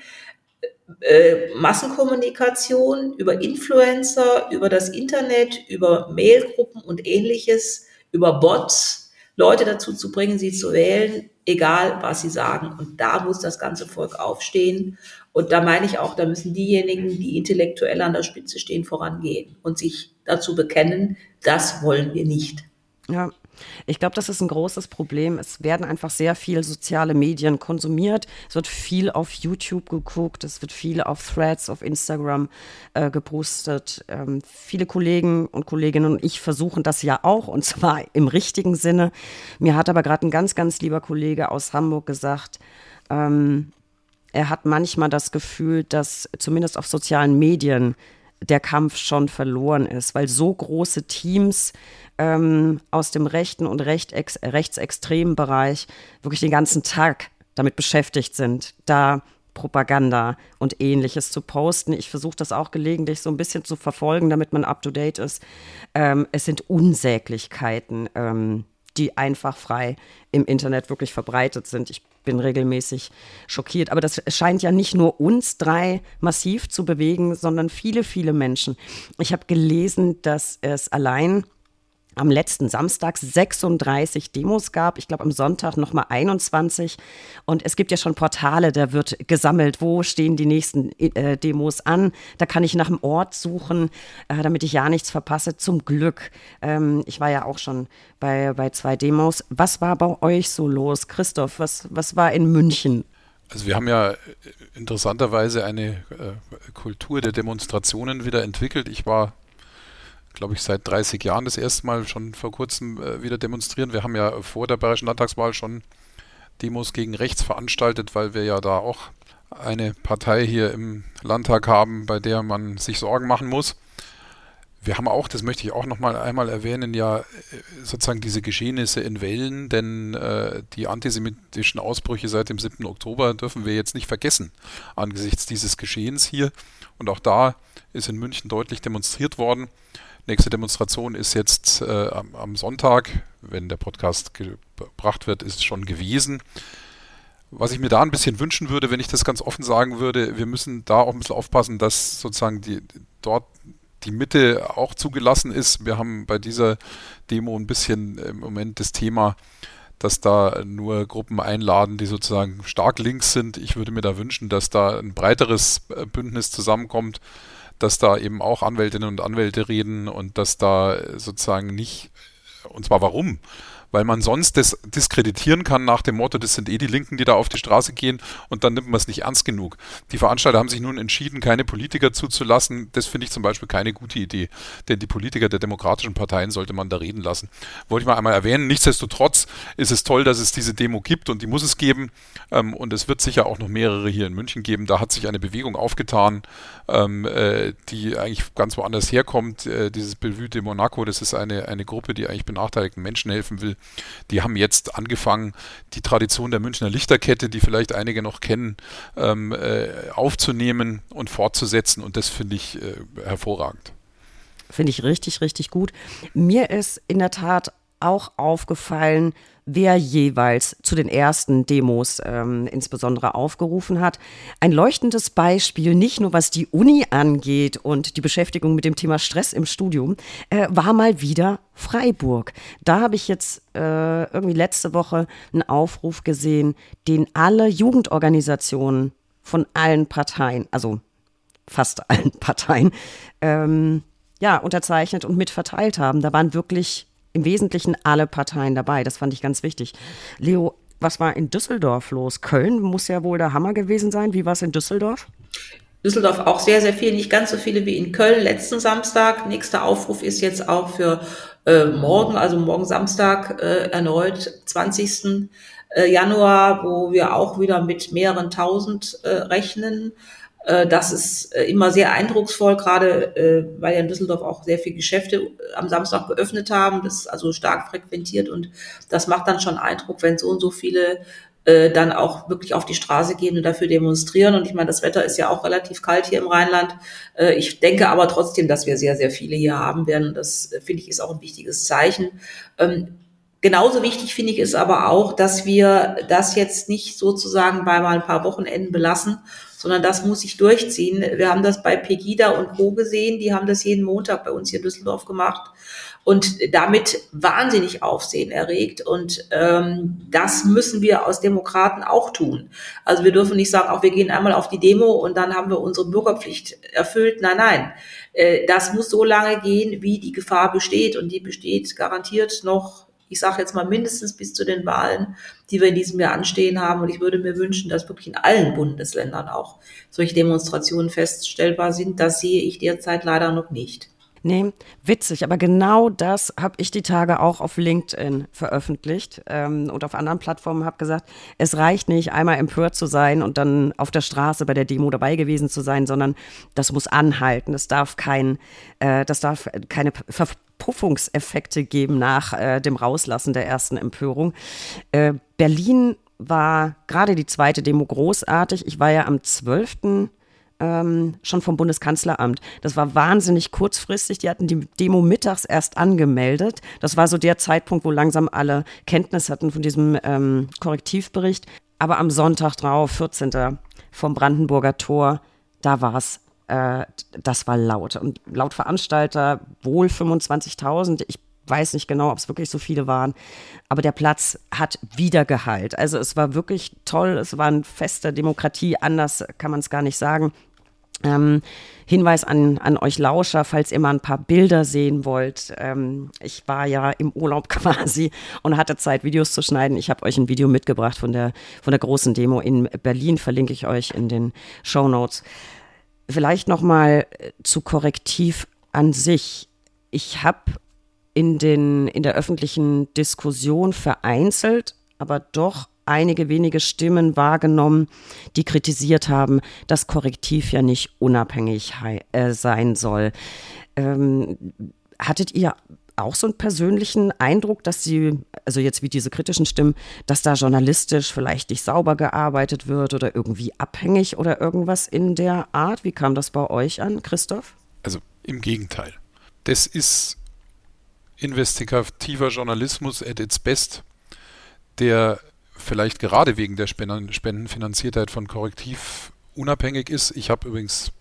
äh, Massenkommunikation über Influencer, über das Internet, über Mailgruppen und ähnliches, über Bots, Leute dazu zu bringen, sie zu wählen, egal was sie sagen. Und da muss das ganze Volk aufstehen. Und da meine ich auch, da müssen diejenigen, die intellektuell an der Spitze stehen, vorangehen und sich dazu bekennen, das wollen wir nicht. Ja, ich glaube, das ist ein großes Problem. Es werden einfach sehr viel soziale Medien konsumiert. Es wird viel auf YouTube geguckt, es wird viel auf Threads, auf Instagram äh, gepostet. Ähm, viele Kollegen und Kolleginnen und ich versuchen das ja auch und zwar im richtigen Sinne. Mir hat aber gerade ein ganz, ganz lieber Kollege aus Hamburg gesagt, ähm, er hat manchmal das Gefühl, dass zumindest auf sozialen Medien der Kampf schon verloren ist, weil so große Teams ähm, aus dem rechten und rechtex rechtsextremen Bereich wirklich den ganzen Tag damit beschäftigt sind, da Propaganda und ähnliches zu posten. Ich versuche das auch gelegentlich so ein bisschen zu verfolgen, damit man up-to-date ist. Ähm, es sind Unsäglichkeiten, ähm, die einfach frei im Internet wirklich verbreitet sind. Ich bin regelmäßig schockiert. Aber das scheint ja nicht nur uns drei massiv zu bewegen, sondern viele, viele Menschen. Ich habe gelesen, dass es allein am letzten Samstag 36 Demos gab. Ich glaube, am Sonntag nochmal 21. Und es gibt ja schon Portale, da wird gesammelt, wo stehen die nächsten äh, Demos an. Da kann ich nach dem Ort suchen, äh, damit ich ja nichts verpasse. Zum Glück. Ähm, ich war ja auch schon bei, bei zwei Demos. Was war bei euch so los? Christoph, was, was war in München? Also wir haben ja äh, interessanterweise eine äh, Kultur der Demonstrationen wieder entwickelt. Ich war glaube ich, seit 30 Jahren das erste Mal schon vor kurzem äh, wieder demonstrieren. Wir haben ja vor der Bayerischen Landtagswahl schon Demos gegen rechts veranstaltet, weil wir ja da auch eine Partei hier im Landtag haben, bei der man sich Sorgen machen muss. wir haben auch, das möchte ich auch noch mal einmal erwähnen, ja äh, sozusagen diese Geschehnisse in Wellen, denn äh, die antisemitischen Ausbrüche seit dem 7. Oktober dürfen wir jetzt nicht vergessen angesichts dieses Geschehens hier. Und auch da ist in München deutlich demonstriert worden. Nächste Demonstration ist jetzt äh, am, am, Sonntag, wenn der Podcast gebracht wird, ist schon gewesen. Was ich mir da ein bisschen wünschen würde, wenn ich das ganz offen sagen würde, wir müssen da auch ein bisschen aufpassen, dass sozusagen die dort die Mitte auch zugelassen ist. Wir haben bei dieser Demo ein bisschen im Moment das Thema, dass da nur Gruppen einladen, die sozusagen stark links sind. Ich würde mir da wünschen, dass da ein breiteres äh, Bündnis zusammenkommt, dass da eben auch Anwältinnen und Anwälte reden und dass da sozusagen nicht, und zwar warum? Weil man sonst das diskreditieren kann nach dem Motto, das sind eh die Linken, die da auf die Straße gehen und dann nimmt man es nicht ernst genug. Die Veranstalter haben sich nun entschieden, keine Politiker zuzulassen. Das finde ich zum Beispiel keine gute Idee, denn die Politiker der demokratischen Parteien sollte man da reden lassen. Wollte ich mal einmal erwähnen. Nichtsdestotrotz ist es toll, dass es diese Demo gibt und die muss es geben. Ähm, und es wird sicher auch noch mehrere hier in München geben. Da hat sich eine Bewegung aufgetan, ähm, äh, die eigentlich ganz woanders herkommt. Äh, dieses Bellevue de Monaco, das ist eine, eine Gruppe, die eigentlich benachteiligten Menschen helfen will. Die haben jetzt angefangen, die Tradition der Münchner Lichterkette, die vielleicht einige noch kennen, ähm, äh, aufzunehmen und fortzusetzen. Und das finde ich äh, hervorragend. Finde ich richtig, richtig gut. Mir ist in der Tat auch aufgefallen, wer jeweils zu den ersten Demos ähm, insbesondere aufgerufen hat. Ein leuchtendes Beispiel, nicht nur was die Uni angeht und die Beschäftigung mit dem Thema Stress im Studium, äh, war mal wieder Freiburg. Da habe ich jetzt äh, irgendwie letzte Woche einen Aufruf gesehen, den alle Jugendorganisationen von allen Parteien, also fast allen Parteien, ähm, ja, unterzeichnet und mitverteilt haben. Da waren wirklich im Wesentlichen alle Parteien dabei. Das fand ich ganz wichtig. Leo, was war in Düsseldorf los? Köln muss ja wohl der Hammer gewesen sein. Wie war es in Düsseldorf? Düsseldorf auch sehr, sehr viel, nicht ganz so viele wie in Köln letzten Samstag. Nächster Aufruf ist jetzt auch für äh, morgen, also morgen Samstag äh, erneut, 20. Äh, Januar, wo wir auch wieder mit mehreren tausend äh, rechnen. Äh, das ist äh, immer sehr eindrucksvoll, gerade äh, weil ja in Düsseldorf auch sehr viele Geschäfte am Samstag geöffnet haben. Das ist also stark frequentiert und das macht dann schon Eindruck, wenn so und so viele dann auch wirklich auf die Straße gehen und dafür demonstrieren. Und ich meine, das Wetter ist ja auch relativ kalt hier im Rheinland. ich denke aber trotzdem, dass wir sehr, sehr viele hier haben werden. Das finde ich ist auch ein wichtiges Zeichen. Ähm, genauso wichtig finde ich es aber auch, dass wir das jetzt nicht sozusagen bei mal ein paar Wochenenden belassen, sondern das muss sich durchziehen. Wir haben das bei Pegida und Co. gesehen, die haben das jeden Montag bei uns hier in Düsseldorf gemacht und damit wahnsinnig Aufsehen erregt. Und ähm, das müssen wir aus Demokraten auch tun. Also wir dürfen nicht sagen, auch wir gehen einmal auf die Demo und dann haben wir unsere Bürgerpflicht erfüllt. Nein, nein. Äh, das muss so lange gehen, wie die Gefahr besteht. Und die besteht garantiert noch ich sage jetzt mal mindestens bis zu den Wahlen, die wir in diesem Jahr anstehen haben. Und ich würde mir wünschen, dass wirklich in allen Bundesländern auch solche Demonstrationen feststellbar sind. Das sehe ich derzeit leider noch nicht. Nee, witzig, aber genau das habe ich die Tage auch auf LinkedIn veröffentlicht ähm, und auf anderen Plattformen habe gesagt, es reicht nicht, einmal empört zu sein und dann auf der Straße bei der Demo dabei gewesen zu sein, sondern das muss anhalten. Es darf kein, äh, das darf keine Ver Verpuffungseffekte geben nach äh, dem Rauslassen der ersten Empörung. Äh, Berlin war gerade die zweite Demo großartig. Ich war ja am 12. Ähm, schon vom Bundeskanzleramt. Das war wahnsinnig kurzfristig. Die hatten die Demo mittags erst angemeldet. Das war so der Zeitpunkt, wo langsam alle Kenntnis hatten von diesem ähm, Korrektivbericht. Aber am Sonntag drauf, 14. vom Brandenburger Tor, da war es äh, das war laut. Und laut Veranstalter wohl 25.000. Ich weiß nicht genau, ob es wirklich so viele waren, aber der Platz hat wieder Gehalt. Also es war wirklich toll, es war ein Fest der Demokratie, anders kann man es gar nicht sagen. Ähm, Hinweis an, an euch Lauscher, falls ihr mal ein paar Bilder sehen wollt. Ähm, ich war ja im Urlaub quasi und hatte Zeit, Videos zu schneiden. Ich habe euch ein Video mitgebracht von der, von der großen Demo in Berlin, verlinke ich euch in den Show Notes. Vielleicht noch mal äh, zu Korrektiv an sich. Ich habe in, den, in der öffentlichen Diskussion vereinzelt, aber doch einige wenige Stimmen wahrgenommen, die kritisiert haben, dass Korrektiv ja nicht unabhängig äh, sein soll. Ähm, hattet ihr auch so einen persönlichen Eindruck, dass sie, also jetzt wie diese kritischen Stimmen, dass da journalistisch vielleicht nicht sauber gearbeitet wird oder irgendwie abhängig oder irgendwas in der Art? Wie kam das bei euch an, Christoph? Also im Gegenteil. Das ist investigativer Journalismus at its best, der vielleicht gerade wegen der Spendenfinanziertheit von Korrektiv unabhängig ist. Ich habe übrigens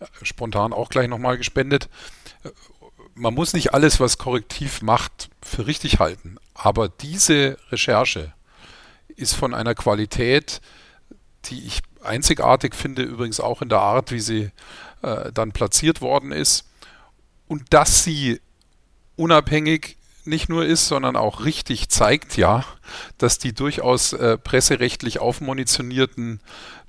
äh, spontan auch gleich nochmal gespendet man muss nicht alles, was Korrektiv macht, für richtig halten. Aber diese Recherche ist von einer Qualität, die ich einzigartig finde, übrigens auch in der Art, wie sie äh, dann platziert worden ist. Und dass sie unabhängig nicht nur ist, sondern auch richtig zeigt ja, dass die durchaus äh, presserechtlich aufmunitionierten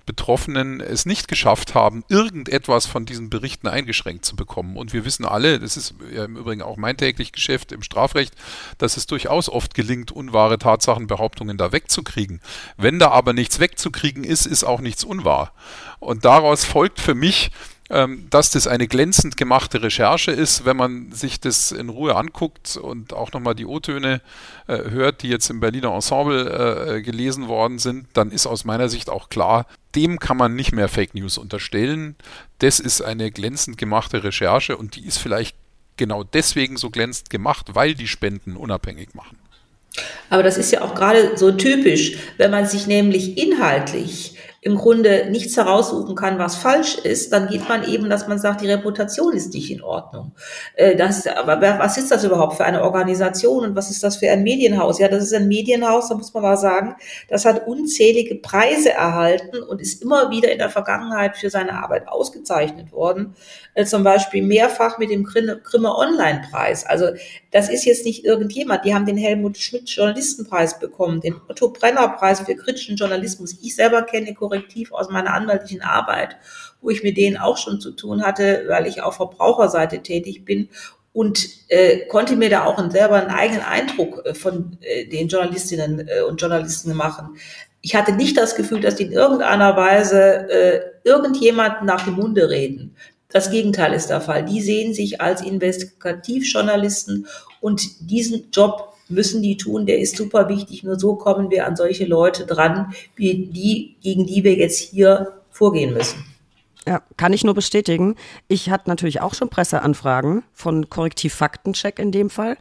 Betroffenen es nicht geschafft haben, irgendetwas von diesen Berichten eingeschränkt zu bekommen. Und wir wissen alle, das ist ja im Übrigen auch mein täglich Geschäft im Strafrecht, dass es durchaus oft gelingt, unwahre Tatsachenbehauptungen da wegzukriegen. Wenn da aber nichts wegzukriegen ist, ist auch nichts unwahr. Und daraus folgt für mich, dass das eine glänzend gemachte Recherche ist, wenn man sich das in Ruhe anguckt und auch nochmal die O-Töne äh, hört, die jetzt im Berliner Ensemble äh, gelesen worden sind, dann ist aus meiner Sicht auch klar, dem kann man nicht mehr Fake News unterstellen. Das ist eine glänzend gemachte Recherche und die ist vielleicht genau deswegen so glänzend gemacht, weil die Spenden unabhängig machen. Aber das ist ja auch gerade so typisch, wenn man sich nämlich inhaltlich im Grunde nichts heraussuchen kann, was falsch ist, dann geht man eben, dass man sagt, die Reputation ist nicht in Ordnung. Äh, das, aber was ist das überhaupt für eine Organisation und was ist das für ein Medienhaus? Ja, das ist ein Medienhaus, da muss man mal sagen, das hat unzählige Preise erhalten und ist immer wieder in der Vergangenheit für seine Arbeit ausgezeichnet worden. Äh, zum Beispiel mehrfach mit dem Grimme Online-Preis. Also das ist jetzt nicht irgendjemand. Die haben den Helmut Schmidt Journalistenpreis bekommen, den Otto Brenner Preis für kritischen Journalismus. Ich selber kenne Korrektiv aus meiner anwaltlichen Arbeit, wo ich mit denen auch schon zu tun hatte, weil ich auf Verbraucherseite tätig bin und äh, konnte mir da auch selber einen eigenen Eindruck äh, von äh, den Journalistinnen äh, und Journalisten machen. Ich hatte nicht das Gefühl, dass die in irgendeiner Weise äh, irgendjemanden nach dem Munde reden. Das Gegenteil ist der Fall. Die sehen sich als Investigativjournalisten und diesen Job müssen die tun, der ist super wichtig. Nur so kommen wir an solche Leute dran, wie die, gegen die wir jetzt hier vorgehen müssen. Ja, kann ich nur bestätigen. Ich hatte natürlich auch schon Presseanfragen von Korrektiv Faktencheck in dem Fall.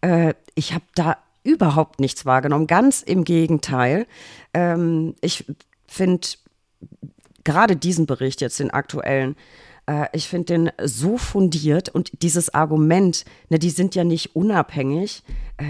Äh, ich habe da überhaupt nichts wahrgenommen. Ganz im Gegenteil. Ähm, ich finde gerade diesen Bericht jetzt, den aktuellen, äh, ich finde den so fundiert und dieses Argument, ne, die sind ja nicht unabhängig,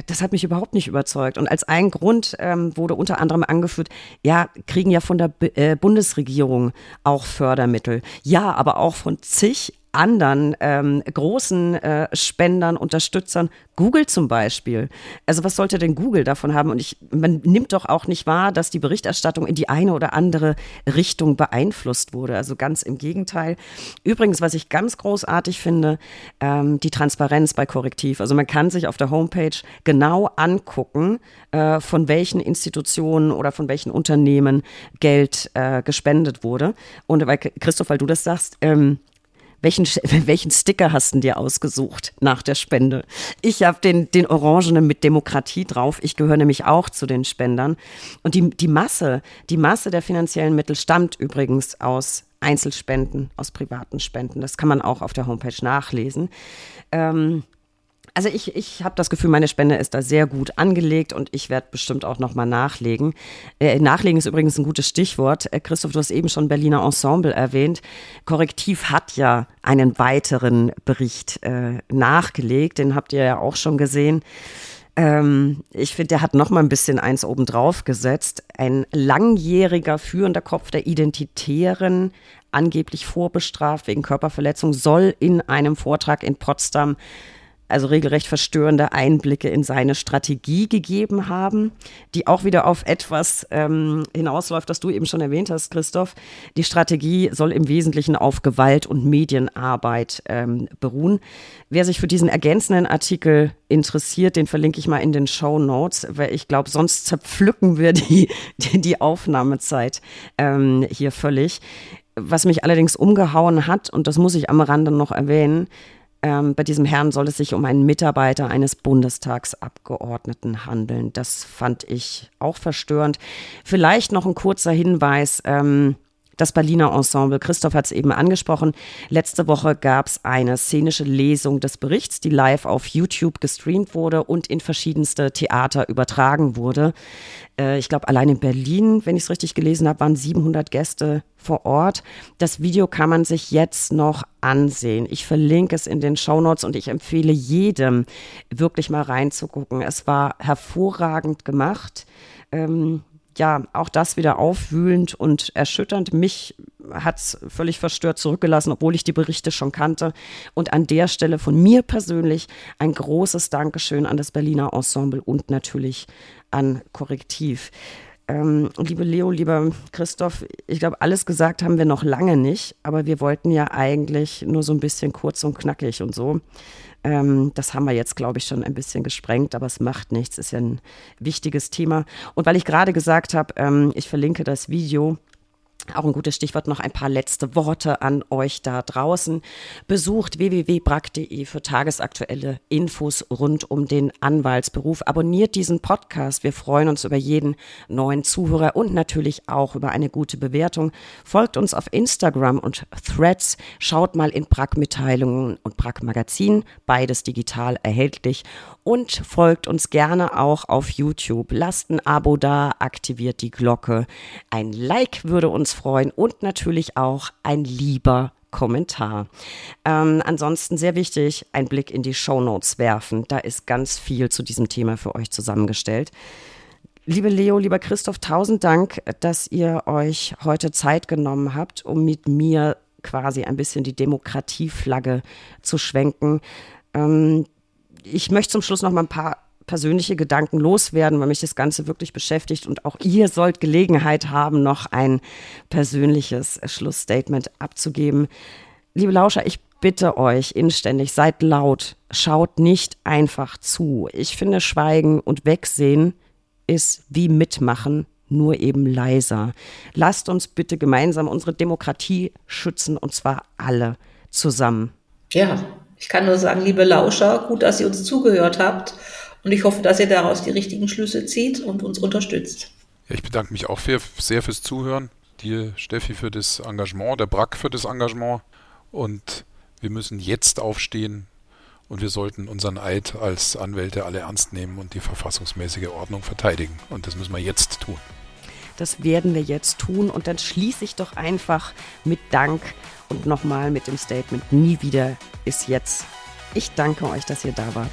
das hat mich überhaupt nicht überzeugt. Und als ein Grund ähm, wurde unter anderem angeführt, ja, kriegen ja von der B äh, Bundesregierung auch Fördermittel. Ja, aber auch von zig anderen ähm, großen äh, Spendern, Unterstützern, Google zum Beispiel. Also was sollte denn Google davon haben? Und ich, man nimmt doch auch nicht wahr, dass die Berichterstattung in die eine oder andere Richtung beeinflusst wurde. Also ganz im Gegenteil. Übrigens, was ich ganz großartig finde, ähm, die Transparenz bei Korrektiv. Also man kann sich auf der Homepage genau angucken, äh, von welchen Institutionen oder von welchen Unternehmen Geld äh, gespendet wurde. Und weil Christoph, weil du das sagst, ähm, welchen, welchen Sticker hast du dir ausgesucht nach der Spende? Ich habe den, den Orangenen mit Demokratie drauf. Ich gehöre nämlich auch zu den Spendern. Und die, die Masse, die Masse der finanziellen Mittel stammt übrigens aus Einzelspenden, aus privaten Spenden. Das kann man auch auf der Homepage nachlesen. Ähm, also ich, ich habe das Gefühl, meine Spende ist da sehr gut angelegt und ich werde bestimmt auch nochmal nachlegen. Äh, nachlegen ist übrigens ein gutes Stichwort. Äh, Christoph, du hast eben schon Berliner Ensemble erwähnt. Korrektiv hat ja einen weiteren Bericht äh, nachgelegt, den habt ihr ja auch schon gesehen. Ähm, ich finde, der hat noch mal ein bisschen eins obendrauf gesetzt. Ein langjähriger führender Kopf der Identitären, angeblich vorbestraft wegen Körperverletzung, soll in einem Vortrag in Potsdam also regelrecht verstörende Einblicke in seine Strategie gegeben haben, die auch wieder auf etwas ähm, hinausläuft, das du eben schon erwähnt hast, Christoph. Die Strategie soll im Wesentlichen auf Gewalt und Medienarbeit ähm, beruhen. Wer sich für diesen ergänzenden Artikel interessiert, den verlinke ich mal in den Show Notes, weil ich glaube, sonst zerpflücken wir die, die, die Aufnahmezeit ähm, hier völlig. Was mich allerdings umgehauen hat, und das muss ich am Rande noch erwähnen, Ähm, bei diesem Herrn soll es sich um einen Mitarbeiter eines Bundestagsabgeordneten handeln. Das fand ich auch verstörend. Vielleicht noch ein kurzer Hinweis. Ähm, das Berliner Ensemble. Christoph hat es eben angesprochen. Letzte Woche gab es eine szenische Lesung des Berichts, die live auf YouTube gestreamt wurde und in verschiedenste Theater übertragen wurde. Äh, ich glaube, allein in Berlin, wenn ich es richtig gelesen habe, waren 700 Gäste vor Ort. Das Video kann man sich jetzt noch ansehen. Ich verlinke es in den Show Notes und ich empfehle jedem, wirklich mal reinzugucken. Es war hervorragend gemacht. Ähm, ja, auch das wieder aufwühlend und erschütternd. Mich hat es völlig verstört zurückgelassen, obwohl ich die Berichte schon kannte. Und an der Stelle von mir persönlich ein großes Dankeschön an das Berliner Ensemble und natürlich an Korrektiv. Ähm, liebe Leo, lieber Christoph, ich glaube, alles gesagt haben wir noch lange nicht, aber wir wollten ja eigentlich nur so ein bisschen kurz und knackig und so. Ähm, das haben wir jetzt, glaube ich, schon ein bisschen gesprengt, aber es macht nichts, ist ja ein wichtiges Thema. Und weil ich gerade gesagt habe, ähm, ich verlinke das Video auch ein gutes Stichwort, noch ein paar letzte Worte an euch da draußen. Besucht www.brack.de für tagesaktuelle Infos rund um den Anwaltsberuf. Abonniert diesen Podcast. Wir freuen uns über jeden neuen Zuhörer und natürlich auch über eine gute Bewertung. Folgt uns auf Instagram und Threads. Schaut mal in Brack-Mitteilungen und Brack-Magazin. Beides digital erhältlich und folgt uns gerne auch auf YouTube. Lasst ein Abo da, aktiviert die Glocke. Ein Like würde freuen und natürlich auch ein lieber Kommentar. Ähm, ansonsten sehr wichtig, ein Blick in die Show Notes werfen. Da ist ganz viel zu diesem Thema für euch zusammengestellt. Liebe Leo, lieber Christoph, tausend Dank, dass ihr euch heute Zeit genommen habt, um mit mir quasi ein bisschen die Demokratieflagge zu schwenken. Ähm, ich möchte zum Schluss noch mal ein paar persönliche Gedanken loswerden, weil mich das Ganze wirklich beschäftigt und auch ihr sollt Gelegenheit haben, noch ein persönliches Schlussstatement abzugeben. Liebe Lauscher, ich bitte euch inständig, seid laut, schaut nicht einfach zu. Ich finde, Schweigen und Wegsehen ist wie Mitmachen, nur eben leiser. Lasst uns bitte gemeinsam unsere Demokratie schützen und zwar alle zusammen. Ja, ich kann nur sagen, liebe Lauscher, gut, dass ihr uns zugehört habt. Und ich hoffe, dass ihr daraus die richtigen Schlüsse zieht und uns unterstützt. Ja, ich bedanke mich auch für, sehr fürs Zuhören. Dir, Steffi, für das Engagement, der Brack für das Engagement. Und wir müssen jetzt aufstehen und wir sollten unseren Eid als Anwälte alle ernst nehmen und die verfassungsmäßige Ordnung verteidigen. Und das müssen wir jetzt tun. Das werden wir jetzt tun. Und dann schließe ich doch einfach mit Dank und nochmal mit dem Statement, nie wieder ist jetzt. Ich danke euch, dass ihr da wart.